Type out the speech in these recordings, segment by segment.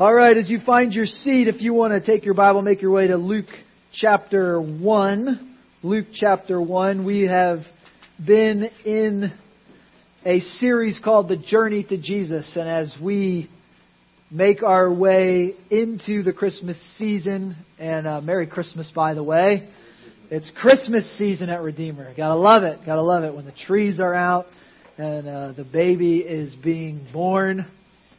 All right, as you find your seat, if you want to take your Bible, make your way to Luke chapter 1. Luke chapter 1. We have been in a series called The Journey to Jesus, and as we make our way into the Christmas season, and uh, Merry Christmas, by the way. It's Christmas season at Redeemer. Gotta love it. Gotta love it when the trees are out and uh, the baby is being born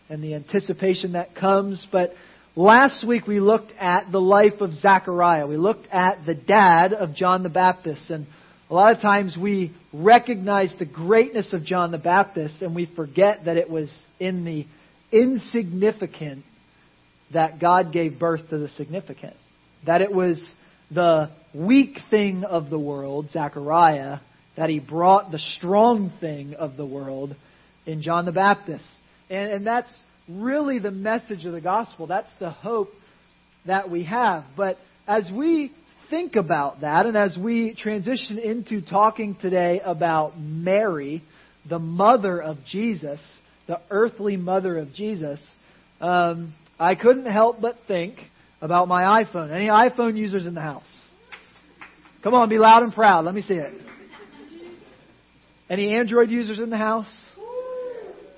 and the anticipation that comes. But last week we looked at the life of Zechariah. We looked at the dad of John the Baptist. And a lot of times we recognize the greatness of John the Baptist and we forget that it was in the insignificant that God gave birth to the significant. That it was the weak thing of the world, Zechariah, that he brought the strong thing of the world in John the Baptist. And, and that's really the message of the gospel. That's the hope that we have. But as we think about that, and as we transition into talking today about Mary, the mother of Jesus, the earthly mother of Jesus, um, I couldn't help but think about my iPhone. Any iPhone users in the house? Come on, be loud and proud. Let me see it. Any Android users in the house?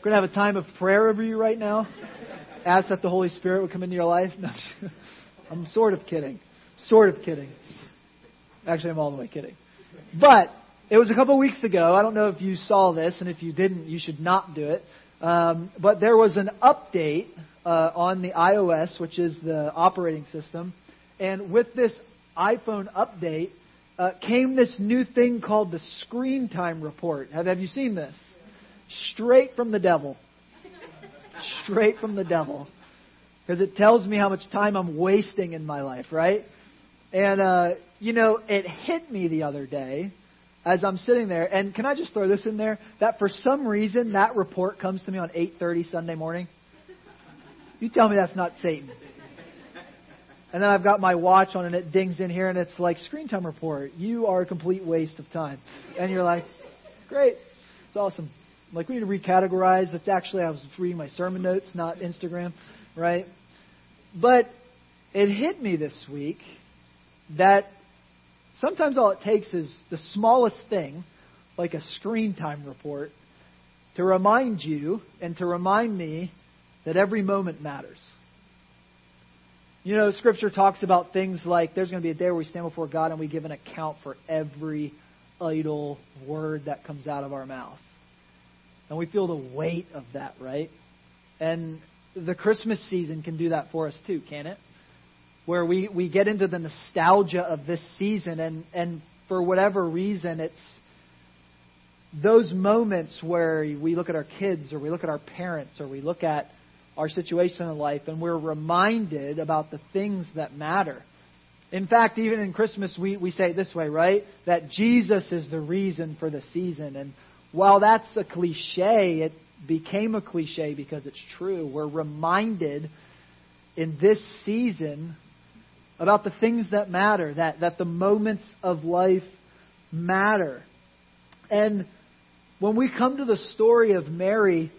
We're going to have a time of prayer over you right now. Ask that the Holy Spirit would come into your life. No, I'm sort of kidding. Sort of kidding. Actually, I'm all the way kidding. But it was a couple weeks ago. I don't know if you saw this, and if you didn't, you should not do it. Um, but there was an update uh, on the iOS, which is the operating system. And with this iPhone update uh, came this new thing called the Screen Time Report. Have, have you seen this? Straight from the devil. Straight from the devil. Because it tells me how much time I'm wasting in my life, right? And, uh, you know, it hit me the other day as I'm sitting there, and can I just throw this in there? That for some reason that report comes to me on 8:30 Sunday morning. You tell me that's not Satan. And then I've got my watch on and it dings in here and it's like screen time report. You are a complete waste of time. And you're like, great, it's awesome. Like we need to recategorize. That's actually I was reading my sermon notes, not Instagram, right? But it hit me this week that sometimes all it takes is the smallest thing, like a screen time report, to remind you and to remind me that every moment matters. You know, Scripture talks about things like there's going to be a day where we stand before God and we give an account for every idle word that comes out of our mouth. And we feel the weight of that, right? And the Christmas season can do that for us too, can it? Where we, we get into the nostalgia of this season, and, and for whatever reason, it's those moments where we look at our kids, or we look at our parents, or we look at our situation in life, and we're reminded about the things that matter. In fact, even in Christmas, we, we say it this way, right? That Jesus is the reason for the season. And while that's a cliche, it became a cliche because it's true. We're reminded in this season about the things that matter, that, that the moments of life matter. And when we come to the story of Mary,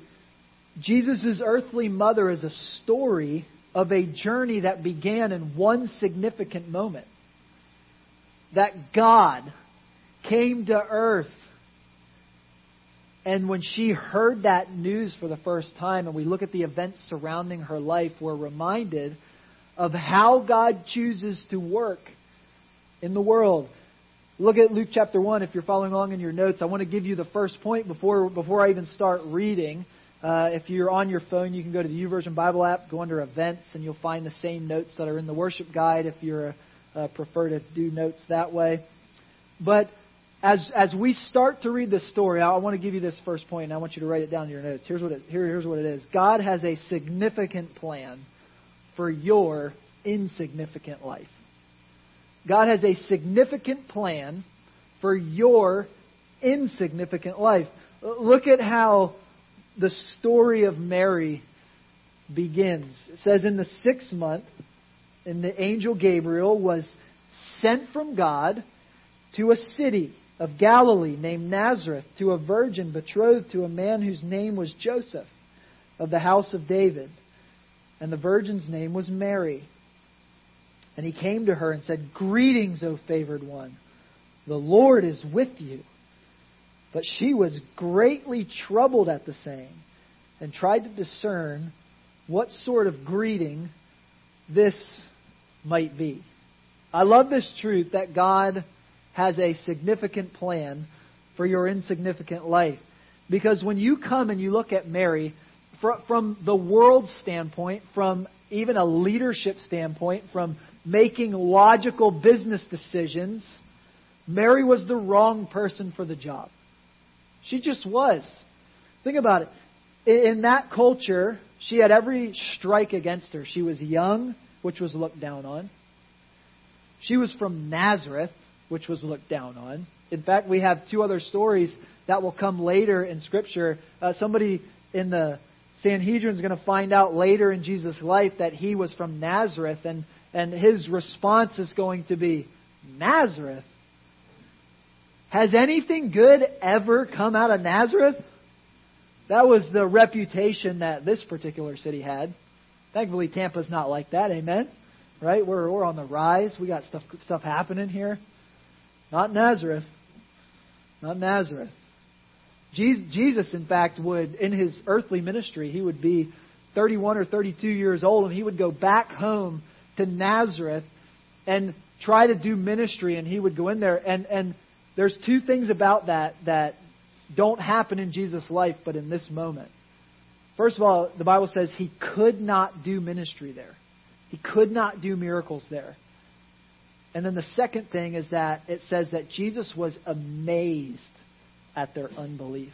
Jesus' earthly mother is a story of a journey that began in one significant moment. That God came to earth. And when she heard that news for the first time, and we look at the events surrounding her life, we're reminded of how God chooses to work in the world. Look at Luke chapter 1 if you're following along in your notes. I want to give you the first point before, before I even start reading. Uh, if you're on your phone, you can go to the YouVersion Bible app, go under events, and you'll find the same notes that are in the worship guide if you uh, prefer to do notes that way. But as, as we start to read this story, I want to give you this first point, and I want you to write it down in your notes. Here's what it, here, here's what it is God has a significant plan for your insignificant life. God has a significant plan for your insignificant life. Look at how the story of Mary begins. It says, In the sixth month, and the angel Gabriel was sent from God to a city of Galilee named Nazareth to a virgin betrothed to a man whose name was Joseph of the house of David. and the virgin's name was Mary. And he came to her and said, Greetings, O favored one. The Lord is with you. But she was greatly troubled at the saying and tried to discern what sort of greeting this might be. I love this truth that God has a significant plan for your insignificant life. Because when you come and you look at Mary, from the world's standpoint, from even a leadership standpoint, from making logical business decisions, Mary was the wrong person for the job. She just was. Think about it. In that culture, she had every strike against her. She was young, which was looked down on. She was from Nazareth, which was looked down on. In fact, we have two other stories that will come later in Scripture. Uh, somebody in the Sanhedrin is going to find out later in Jesus' life that he was from Nazareth, and, and his response is going to be, Nazareth? Has anything good ever come out of Nazareth? That was the reputation that this particular city had. Thankfully, Tampa's not like that. Amen. Right? We're we're on the rise. We got stuff stuff happening here. Not Nazareth. Not Nazareth. Jesus, in fact, would in his earthly ministry, he would be 31 or 32 years old, and he would go back home to Nazareth and try to do ministry. And he would go in there, and and there's two things about that that don't happen in Jesus' life, but in this moment. First of all, the Bible says he could not do ministry there. He could not do miracles there. And then the second thing is that it says that Jesus was amazed at their unbelief.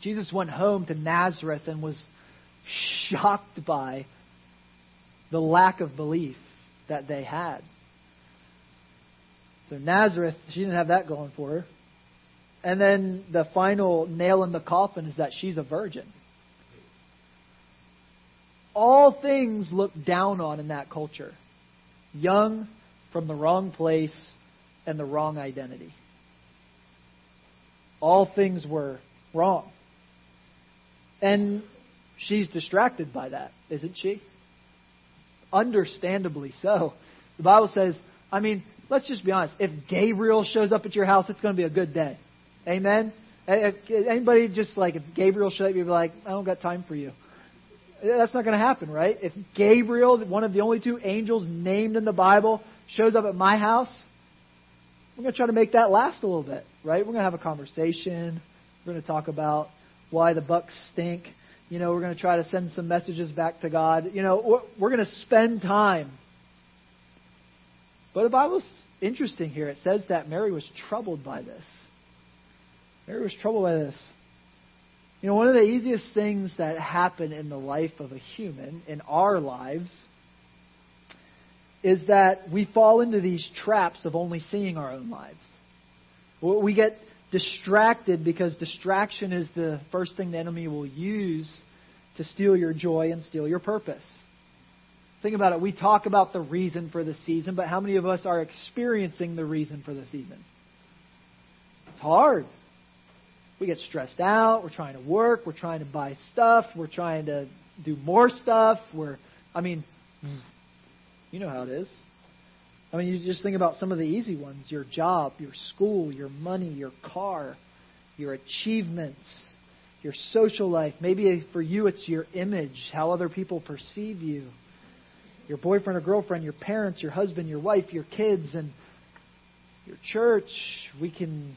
Jesus went home to Nazareth and was shocked by the lack of belief that they had. So Nazareth, she didn't have that going for her. And then the final nail in the coffin is that she's a virgin. All things looked down on in that culture. Young, from the wrong place, and the wrong identity. All things were wrong. And she's distracted by that, isn't she? Understandably so. The Bible says, I mean, let's just be honest. If Gabriel shows up at your house, it's going to be a good day. Amen? If anybody just like, if Gabriel showed up, you'd be like, I don't got time for you. That's not going to happen, right? If Gabriel, one of the only two angels named in the Bible, shows up at my house, we're going to try to make that last a little bit, right? We're going to have a conversation. We're going to talk about why the Bucs stink. You know, we're going to try to send some messages back to God. You know, we're going to spend time. But the Bible's interesting here. It says that Mary was troubled by this. Mary was troubled by this. You know, one of the easiest things that happen in the life of a human, in our lives, is that we fall into these traps of only seeing our own lives. We get distracted because distraction is the first thing the enemy will use to steal your joy and steal your purpose. Think about it. We talk about the reason for the season, but how many of us are experiencing the reason for the season? It's hard. We get stressed out. We're trying to work. We're trying to buy stuff. We're trying to do more stuff. We're, I mean, you know how it is. I mean, you just think about some of the easy ones your job, your school, your money, your car, your achievements, your social life. Maybe for you, it's your image, how other people perceive you your boyfriend or girlfriend, your parents, your husband, your wife, your kids, and your church. We can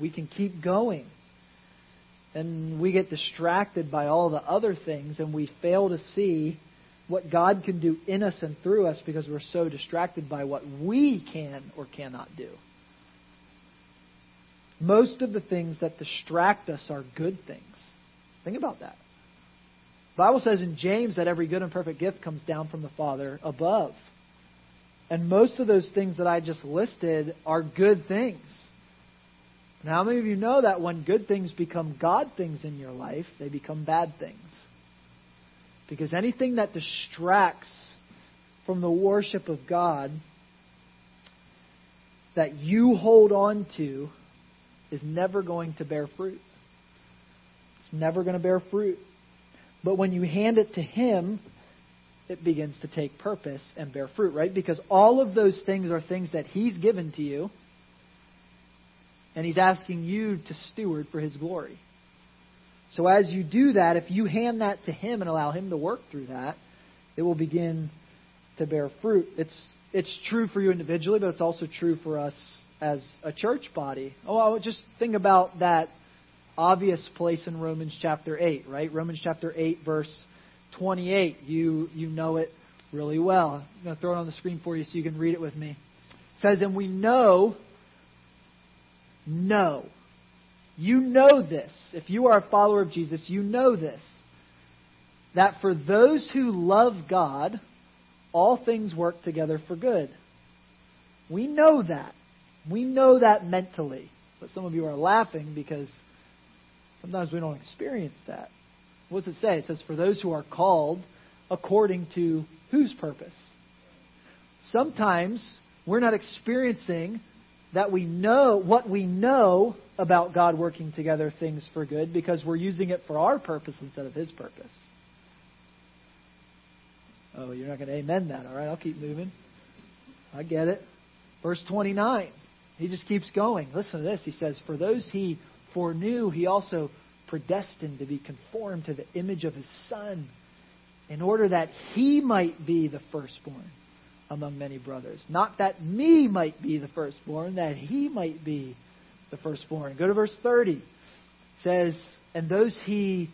we can keep going. And we get distracted by all the other things and we fail to see what God can do in us and through us because we're so distracted by what we can or cannot do. Most of the things that distract us are good things. Think about that. The Bible says in James that every good and perfect gift comes down from the Father above. And most of those things that I just listed are good things. Now, how many of you know that when good things become God things in your life, they become bad things? Because anything that distracts from the worship of God that you hold on to is never going to bear fruit. It's never going to bear fruit. But when you hand it to Him, it begins to take purpose and bear fruit, right? Because all of those things are things that He's given to you, and He's asking you to steward for His glory. So as you do that, if you hand that to Him and allow Him to work through that, it will begin to bear fruit. It's it's true for you individually, but it's also true for us as a church body. Oh, well, just think about that obvious place in Romans chapter 8, right? Romans chapter 8, verse 28. You, you know it really well. I'm going to throw it on the screen for you so you can read it with me. It says, And we know, know. You know this. If you are a follower of Jesus, you know this. That for those who love God, all things work together for good. We know that. We know that mentally. But some of you are laughing because sometimes we don't experience that. What does it say? It says, For those who are called according to whose purpose? Sometimes we're not experiencing that we know what we know about God working together things for good because we're using it for our purpose instead of His purpose. Oh, you're not going to amen that. All right, I'll keep moving. I get it. Verse 29. He just keeps going. Listen to this. He says, For those he foreknew, he also predestined to be conformed to the image of his Son, in order that he might be the firstborn among many brothers. Not that me might be the firstborn, that he might be the firstborn. Go to verse 30. It says, And those he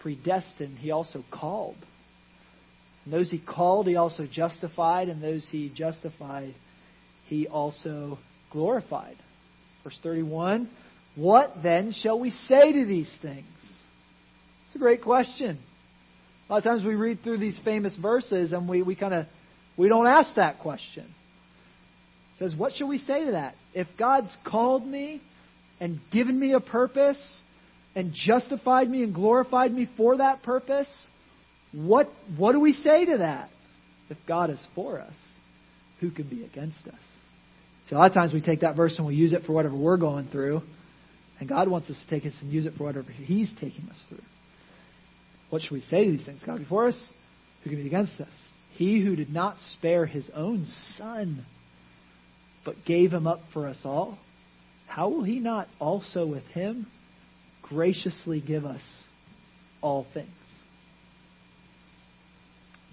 predestined, he also called. And those he called, he also justified, and those he justified, he also glorified. Verse 31 What then shall we say to these things? It's a great question. A lot of times we read through these famous verses and we, we kind of we don't ask that question. It says, What shall we say to that? If God's called me and given me a purpose and justified me and glorified me for that purpose, what, what do we say to that? If God is for us, who can be against us? See, a lot of times we take that verse and we use it for whatever we're going through, and God wants us to take us and use it for whatever He's taking us through. What should we say to these things? God before us, who can be against us? He who did not spare His own Son, but gave Him up for us all, how will He not also with Him graciously give us all things?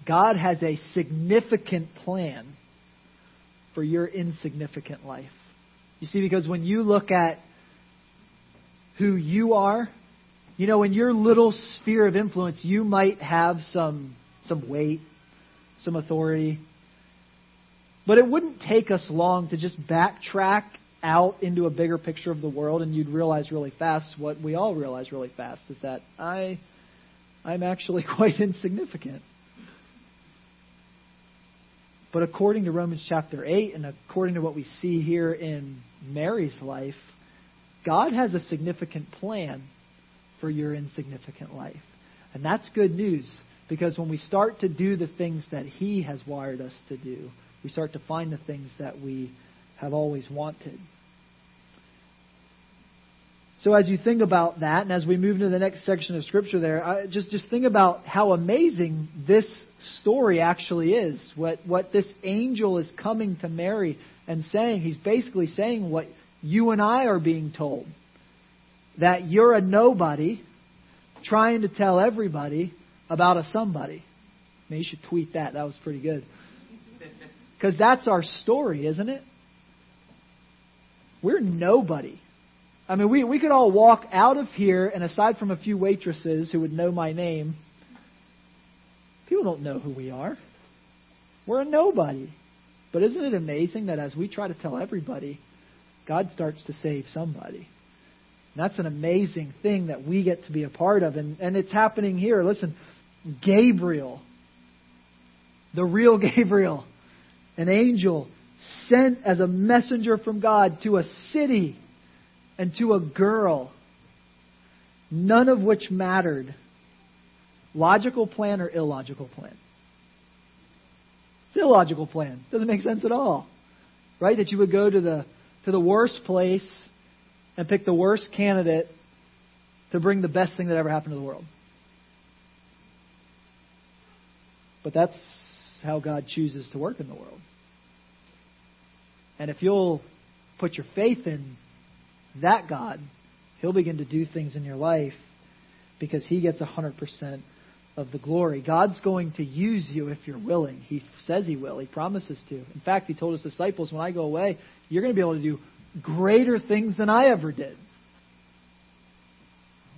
God has a significant plan for your insignificant life. You see, because when you look at who you are, you know, in your little sphere of influence, you might have some some weight, some authority. But it wouldn't take us long to just backtrack out into a bigger picture of the world and you'd realize really fast what we all realize really fast is that I I'm actually quite insignificant. But according to Romans chapter 8 and according to what we see here in Mary's life, God has a significant plan for your insignificant life. And that's good news because when we start to do the things that He has wired us to do, we start to find the things that we have always wanted. So as you think about that, and as we move into the next section of Scripture there, I, just, just think about how amazing this story actually is. What, what this angel is coming to Mary and saying. He's basically saying what you and I are being told. That you're a nobody trying to tell everybody about a somebody. I mean, you should tweet that. That was pretty good. Because that's our story, isn't it? We're nobody I mean, we, we could all walk out of here, and aside from a few waitresses who would know my name, people don't know who we are. We're a nobody. But isn't it amazing that as we try to tell everybody, God starts to save somebody? And that's an amazing thing that we get to be a part of. And, and it's happening here. Listen, Gabriel, the real Gabriel, an angel sent as a messenger from God to a city and to a girl, none of which mattered. Logical plan or illogical plan? It's illogical plan. Doesn't make sense at all. Right? That you would go to the to the worst place and pick the worst candidate to bring the best thing that ever happened to the world. But that's how God chooses to work in the world. And if you'll put your faith in that God, He'll begin to do things in your life because He gets 100% of the glory. God's going to use you if you're willing. He says He will. He promises to. In fact, He told His disciples, when I go away, you're going to be able to do greater things than I ever did.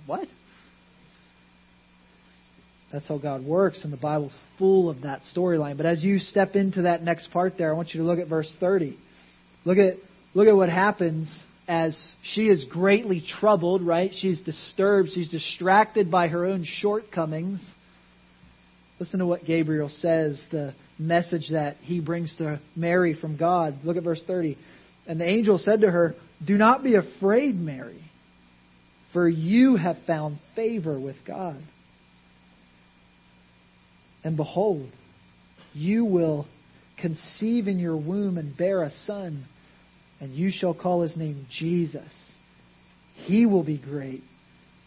What? That's how God works, and the Bible's full of that storyline. But as you step into that next part there, I want you to look at verse 30. Look at, look at what happens as she is greatly troubled, right? She's disturbed. She's distracted by her own shortcomings. Listen to what Gabriel says, the message that he brings to Mary from God. Look at verse 30. And the angel said to her, Do not be afraid, Mary, for you have found favor with God. And behold, you will conceive in your womb and bear a son, and you shall call his name Jesus. He will be great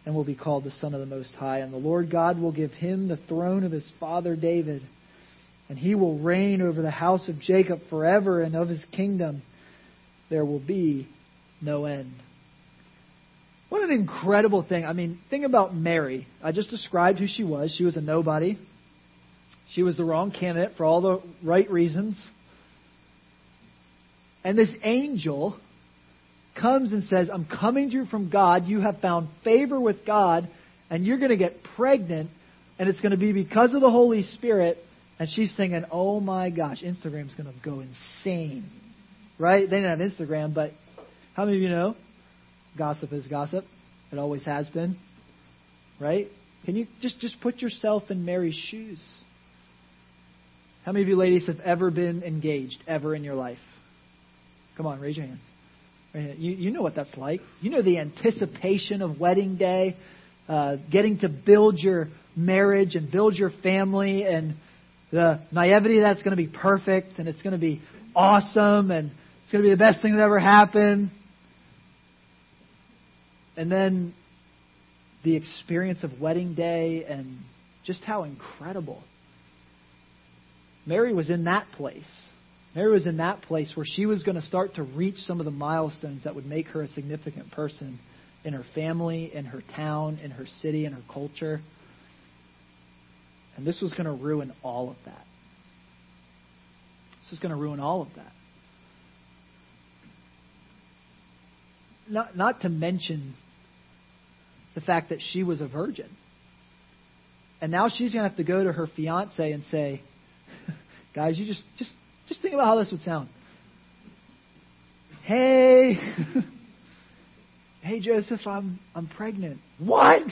and will be called the Son of the Most High. And the Lord God will give him the throne of his father David, and he will reign over the house of Jacob forever, and of his kingdom there will be no end. What an incredible thing. I mean, think about Mary. I just described who she was. She was a nobody. She was the wrong candidate for all the right reasons. And this angel comes and says, I'm coming to you from God. You have found favor with God, and you're going to get pregnant, and it's going to be because of the Holy Spirit. And she's thinking, oh my gosh, Instagram's going to go insane. Right? They didn't have Instagram, but how many of you know? Gossip is gossip. It always has been. Right? Can you just, just put yourself in Mary's shoes? How many of you ladies have ever been engaged, ever in your life? Come on, raise your hands. You, you know what that's like. You know the anticipation of wedding day, uh, getting to build your marriage and build your family, and the naivety that's going to be perfect and it's going to be awesome and it's going to be the best thing that ever happened. And then the experience of wedding day and just how incredible Mary was in that place. Mary was in that place where she was going to start to reach some of the milestones that would make her a significant person in her family, in her town, in her city, in her culture. And this was going to ruin all of that. This was going to ruin all of that. Not, not to mention the fact that she was a virgin. And now she's going to have to go to her fiance and say, Guys, you just just just think about how this would sound. Hey, hey Joseph, I'm I'm pregnant. What?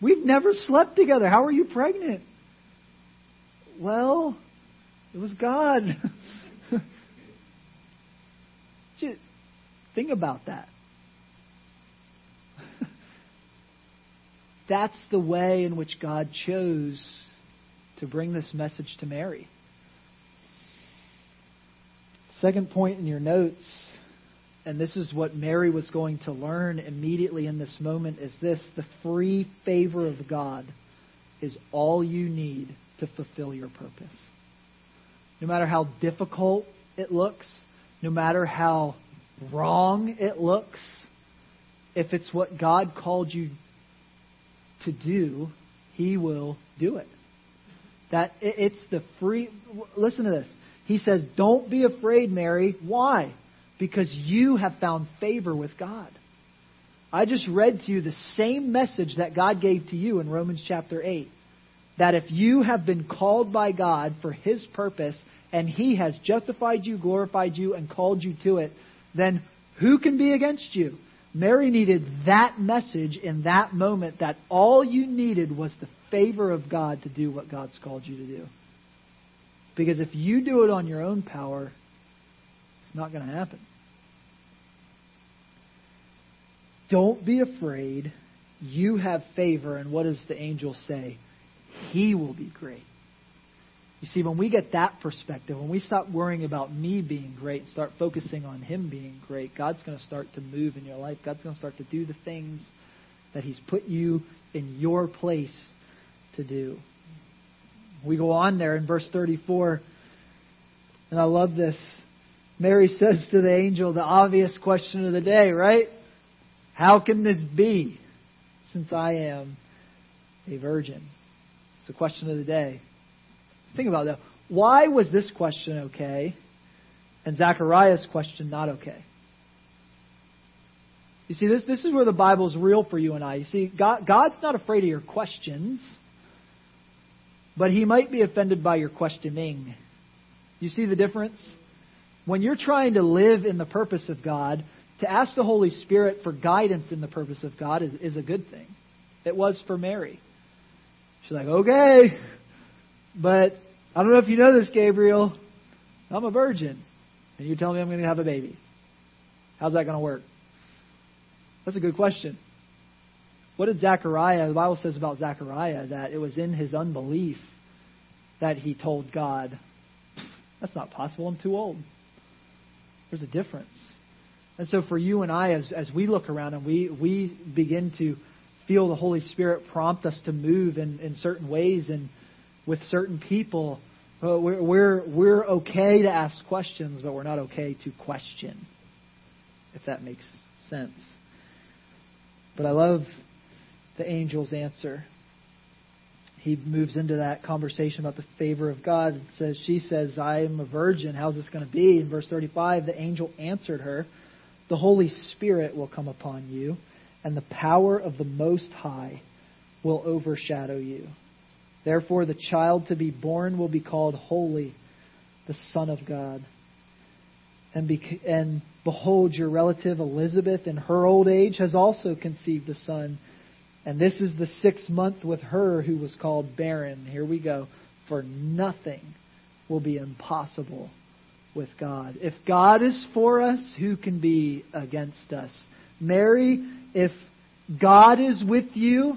We've never slept together. How are you pregnant? Well, it was God. just think about that. That's the way in which God chose to bring this message to Mary. Second point in your notes, and this is what Mary was going to learn immediately in this moment, is this the free favor of God is all you need to fulfill your purpose. No matter how difficult it looks, no matter how wrong it looks, if it's what God called you to do, He will do it. That it's the free. Listen to this. He says, Don't be afraid, Mary. Why? Because you have found favor with God. I just read to you the same message that God gave to you in Romans chapter 8. That if you have been called by God for His purpose, and He has justified you, glorified you, and called you to it, then who can be against you? Mary needed that message in that moment that all you needed was the favor of God to do what God's called you to do. Because if you do it on your own power, it's not going to happen. Don't be afraid. You have favor. And what does the angel say? He will be great. You see, when we get that perspective, when we stop worrying about me being great and start focusing on Him being great, God's going to start to move in your life. God's going to start to do the things that He's put you in your place to do. We go on there in verse 34, and I love this. Mary says to the angel the obvious question of the day, right? How can this be since I am a virgin? It's the question of the day. Think about that. Why was this question okay and Zechariah's question not okay? You see, this, this is where the Bible's real for you and I. You see, God, God's not afraid of your questions, but He might be offended by your questioning. You see the difference? When you're trying to live in the purpose of God, to ask the Holy Spirit for guidance in the purpose of God is, is a good thing. It was for Mary. She's like, okay, but I don't know if you know this, Gabriel. I'm a virgin. And you tell me I'm going to have a baby. How's that going to work? That's a good question. What did Zechariah, the Bible says about Zechariah, that it was in his unbelief that he told God, that's not possible, I'm too old. There's a difference. And so for you and I, as, as we look around and we, we begin to feel the Holy Spirit prompt us to move in, in certain ways and with certain people, uh, we're, we're, we're okay to ask questions, but we're not okay to question, if that makes sense. But I love the angel's answer. He moves into that conversation about the favor of God and says, She says, I am a virgin. How's this going to be? In verse 35, the angel answered her, The Holy Spirit will come upon you, and the power of the Most High will overshadow you. Therefore, the child to be born will be called Holy, the Son of God. And, be, and behold, your relative Elizabeth, in her old age, has also conceived a son. And this is the sixth month with her who was called barren. Here we go. For nothing will be impossible with God. If God is for us, who can be against us? Mary, if God is with you,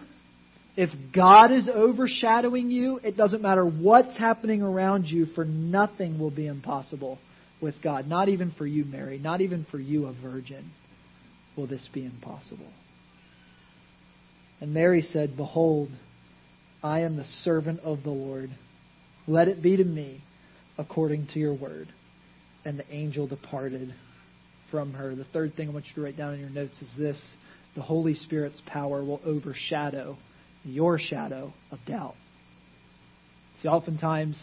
if God is overshadowing you, it doesn't matter what's happening around you, for nothing will be impossible with God. Not even for you, Mary. Not even for you, a virgin, will this be impossible. And Mary said, Behold, I am the servant of the Lord. Let it be to me according to your word. And the angel departed from her. The third thing I want you to write down in your notes is this the Holy Spirit's power will overshadow your shadow of doubt. See, oftentimes,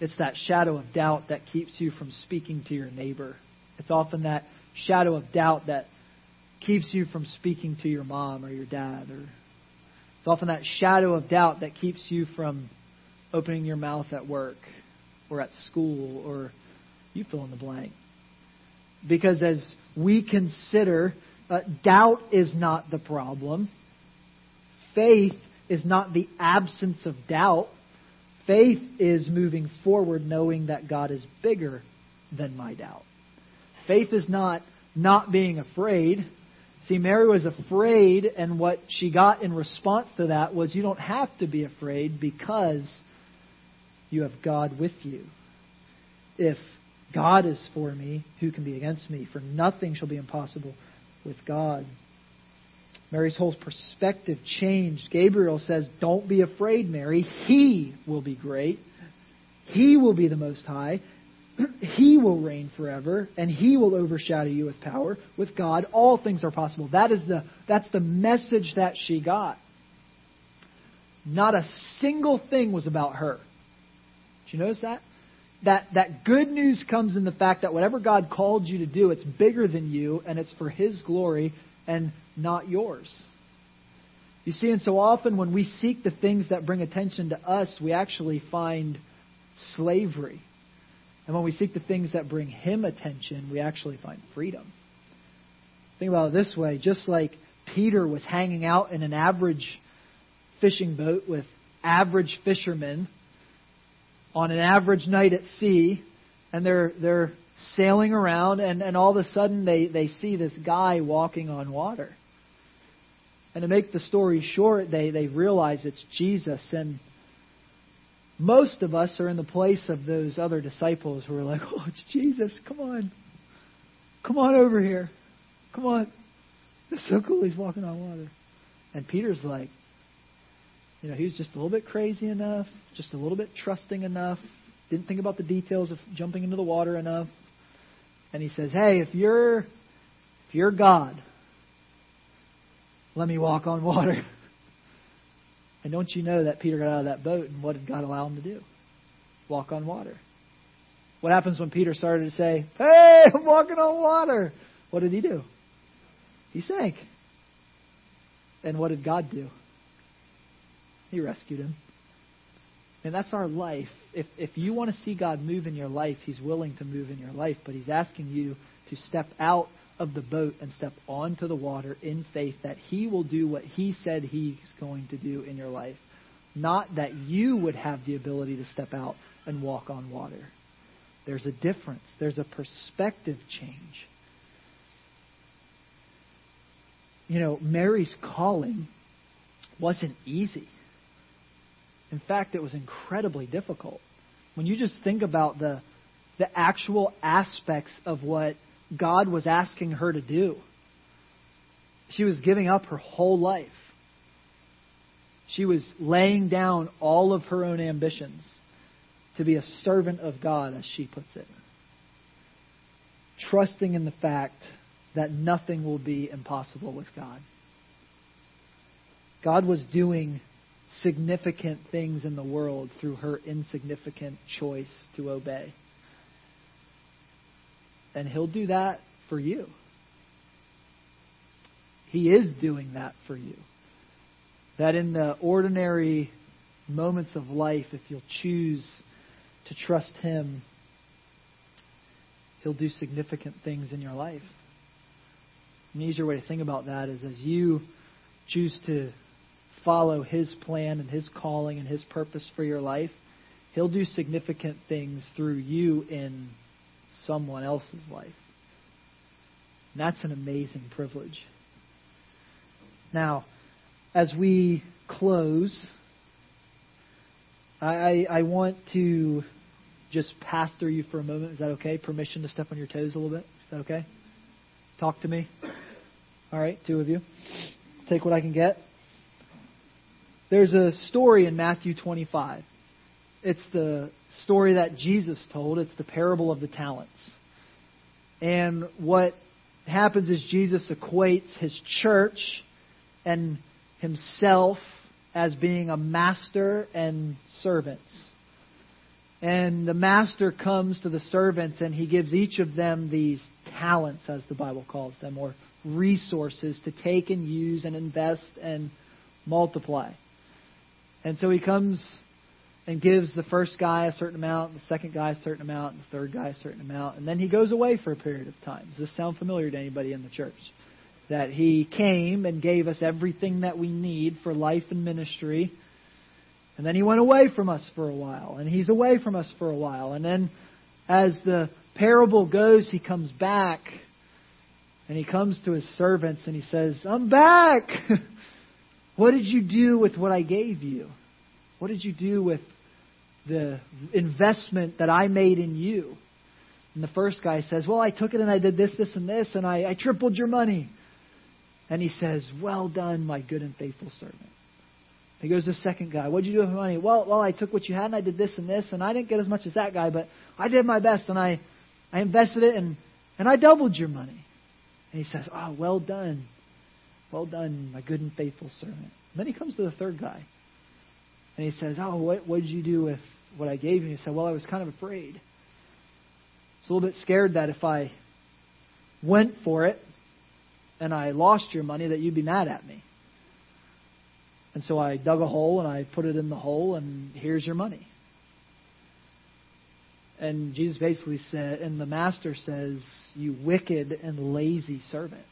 it's that shadow of doubt that keeps you from speaking to your neighbor. It's often that shadow of doubt that keeps you from speaking to your mom or your dad. Or it's often that shadow of doubt that keeps you from opening your mouth at work or at school or you fill in the blank. Because as we consider, uh, doubt is not the problem. Faith is not the absence of doubt. Faith is moving forward knowing that God is bigger than my doubt. Faith is not not being afraid. See, Mary was afraid, and what she got in response to that was you don't have to be afraid because you have God with you. If God is for me, who can be against me? For nothing shall be impossible with God. Mary's whole perspective changed. Gabriel says, Don't be afraid, Mary. He will be great. He will be the Most High. he will reign forever, and He will overshadow you with power. With God, all things are possible. That is the, that's the message that she got. Not a single thing was about her. Did you notice that? That, that good news comes in the fact that whatever God called you to do, it's bigger than you, and it's for His glory, and not yours. You see, and so often when we seek the things that bring attention to us, we actually find slavery. And when we seek the things that bring Him attention, we actually find freedom. Think about it this way just like Peter was hanging out in an average fishing boat with average fishermen on an average night at sea, and they're, they're sailing around, and, and all of a sudden they, they see this guy walking on water. And to make the story short, they, they realize it's Jesus. And most of us are in the place of those other disciples who are like, oh, it's Jesus. Come on. Come on over here. Come on. It's so cool he's walking on water. And Peter's like, You know, he was just a little bit crazy enough, just a little bit trusting enough, didn't think about the details of jumping into the water enough. And he says, "Hey, if you're if you're God, let me walk on water." And don't you know that Peter got out of that boat and what did God allow him to do? Walk on water. What happens when Peter started to say, Hey, I'm walking on water? What did he do? He sank. And what did God do? He rescued him. And that's our life. If, if you want to see God move in your life, He's willing to move in your life, but He's asking you to step out of the boat and step onto the water in faith that He will do what He said He's going to do in your life. Not that you would have the ability to step out and walk on water. There's a difference, there's a perspective change. You know, Mary's calling wasn't easy. In fact, it was incredibly difficult. When you just think about the, the actual aspects of what God was asking her to do, she was giving up her whole life. She was laying down all of her own ambitions to be a servant of God, as she puts it. Trusting in the fact that nothing will be impossible with God. God was doing significant things in the world through her insignificant choice to obey. And He'll do that for you. He is doing that for you. That in the ordinary moments of life, if you'll choose to trust Him, He'll do significant things in your life. An easier way to think about that is as you choose to follow His plan and His calling and His purpose for your life, He'll do significant things through you in someone else's life. And that's an amazing privilege. Now, as we close, I, I want to just pass through you for a moment. Is that okay? Permission to step on your toes a little bit? Is that okay? Talk to me. All right, two of you. Take what I can get. There's a story in Matthew 25. It's the story that Jesus told. It's the parable of the talents. And what happens is Jesus equates his church and himself as being a master and servants. And the master comes to the servants and he gives each of them these talents, as the Bible calls them, or resources to take and use and invest and multiply. And so he comes and gives the first guy a certain amount, the second guy a certain amount, the third guy a certain amount, and then he goes away for a period of time. Does this sound familiar to anybody in the church? That he came and gave us everything that we need for life and ministry, and then he went away from us for a while, and he's away from us for a while, and then as the parable goes, he comes back, and he comes to his servants and he says, I'm back! What did you do with what I gave you? What did you do with the investment that I made in you? And the first guy says, Well, I took it and I did this, this, and this, and I, I tripled your money. And he says, Well done, my good and faithful servant. He goes to the second guy, What'd you do with my money? Well, well, I took what you had and I did this and this, and I didn't get as much as that guy, but I did my best and I, I invested it and, and I doubled your money. And he says, Oh, well done, well done, my good and faithful servant. And then he comes to the third guy. And he says, Oh, what, what did you do with what I gave you? He said, Well, I was kind of afraid. I was a little bit scared that if I went for it and I lost your money, that you'd be mad at me. And so I dug a hole and I put it in the hole, and here's your money. And Jesus basically said, and the master says, You wicked and lazy servant.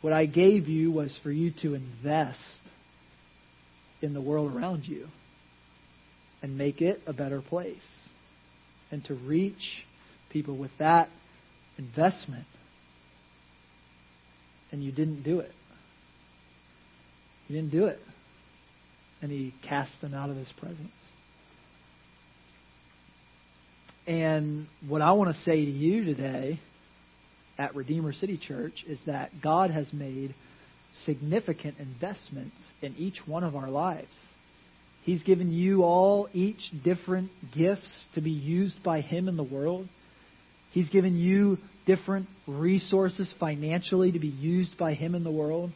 What I gave you was for you to invest in the world around you and make it a better place and to reach people with that investment. And you didn't do it. You didn't do it. And he cast them out of his presence. And what I want to say to you today at Redeemer City Church is that God has made significant investments in each one of our lives. He's given you all each different gifts to be used by Him in the world. He's given you different resources financially to be used by Him in the world.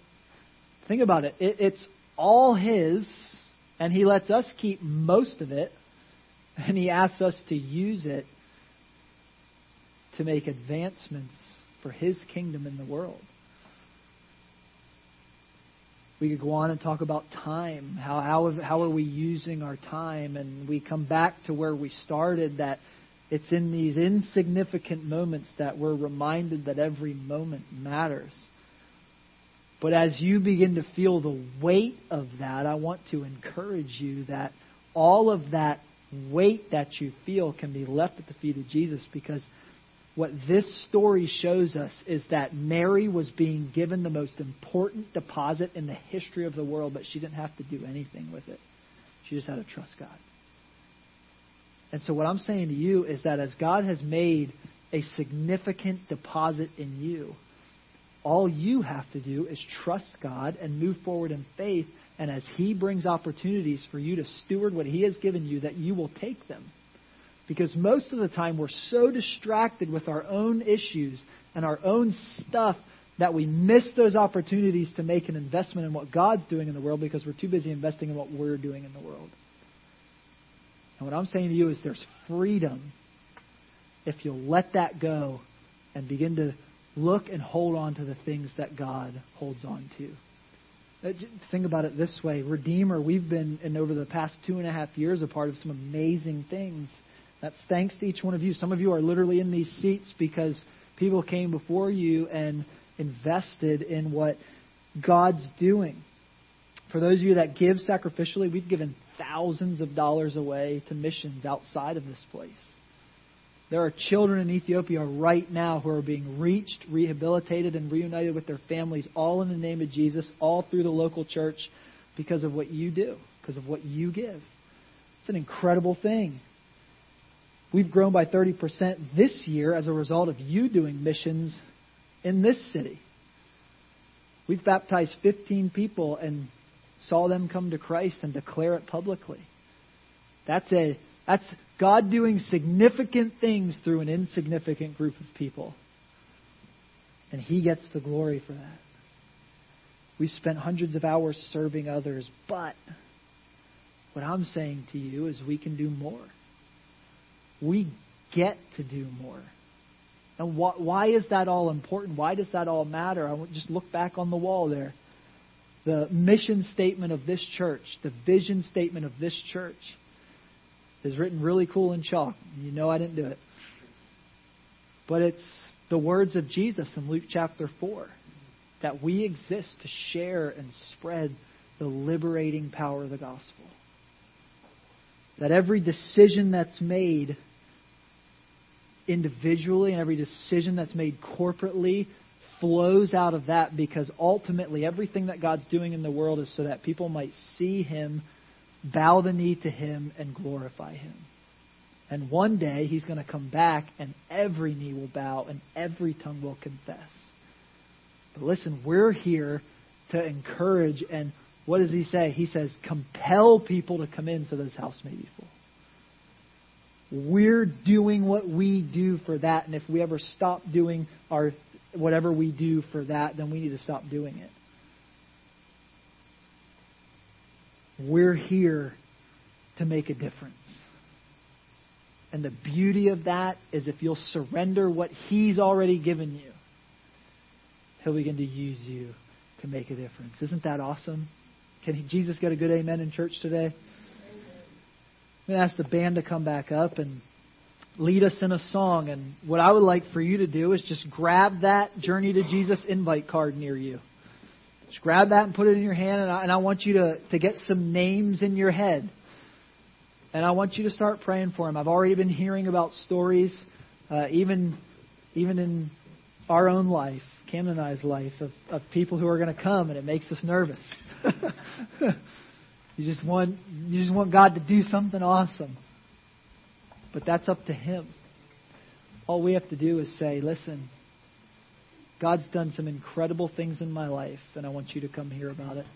Think about it. it it's all His, and He lets us keep most of it, and He asks us to use it to make advancements for His kingdom in the world. We could go on and talk about time. How, how, how are we using our time? And we come back to where we started that it's in these insignificant moments that we're reminded that every moment matters. But as you begin to feel the weight of that, I want to encourage you that all of that weight that you feel can be left at the feet of Jesus because what this story shows us is that Mary was being given the most important deposit in the history of the world, but she didn't have to do anything with it. She just had to trust God. And so, what I'm saying to you is that as God has made a significant deposit in you, all you have to do is trust God and move forward in faith. And as He brings opportunities for you to steward what He has given you, that you will take them. Because most of the time we're so distracted with our own issues and our own stuff that we miss those opportunities to make an investment in what God's doing in the world because we're too busy investing in what we're doing in the world. And what I'm saying to you is there's freedom if you'll let that go and begin to look and hold on to the things that God holds on to. Uh, think about it this way Redeemer, we've been, in over the past two and a half years, a part of some amazing things. That's thanks to each one of you. Some of you are literally in these seats because people came before you and invested in what God's doing. For those of you that give sacrificially, we've given thousands of dollars away to missions outside of this place. There are children in Ethiopia right now who are being reached, rehabilitated, and reunited with their families, all in the name of Jesus, all through the local church because of what you do, because of what you give. It's an incredible thing. We've grown by 30% this year as a result of you doing missions in this city. We've baptized 15 people and saw them come to Christ and declare it publicly. That's a that's God doing significant things through an insignificant group of people. And he gets the glory for that. We've spent hundreds of hours serving others, but what I'm saying to you is we can do more. We get to do more. And wh- why is that all important? Why does that all matter? I just look back on the wall there. The mission statement of this church, the vision statement of this church, is written really cool in chalk. You know I didn't do it. But it's the words of Jesus in Luke chapter 4 that we exist to share and spread the liberating power of the gospel. That every decision that's made individually and every decision that's made corporately flows out of that because ultimately everything that God's doing in the world is so that people might see Him, bow the knee to Him, and glorify Him. And one day He's going to come back and every knee will bow and every tongue will confess. But listen, we're here to encourage and what does He say? He says, compel people to come in so this house may be full. We're doing what we do for that, and if we ever stop doing our whatever we do for that, then we need to stop doing it. We're here to make a difference. And the beauty of that is if you'll surrender what He's already given you, He'll begin to use you to make a difference. Isn't that awesome? Can Jesus get a good amen in church today? I'm going to ask the band to come back up and lead us in a song. And what I would like for you to do is just grab that Journey to Jesus invite card near you. Just grab that and put it in your hand, and I, and I want you to, to get some names in your head. And I want you to start praying for them. I've already been hearing about stories, uh, even even in our own life, Cam and I's life, of, of people who are going to come, and it makes us nervous. You just want you just want God to do something awesome. But that's up to him. All we have to do is say, "Listen, God's done some incredible things in my life, and I want you to come hear about it.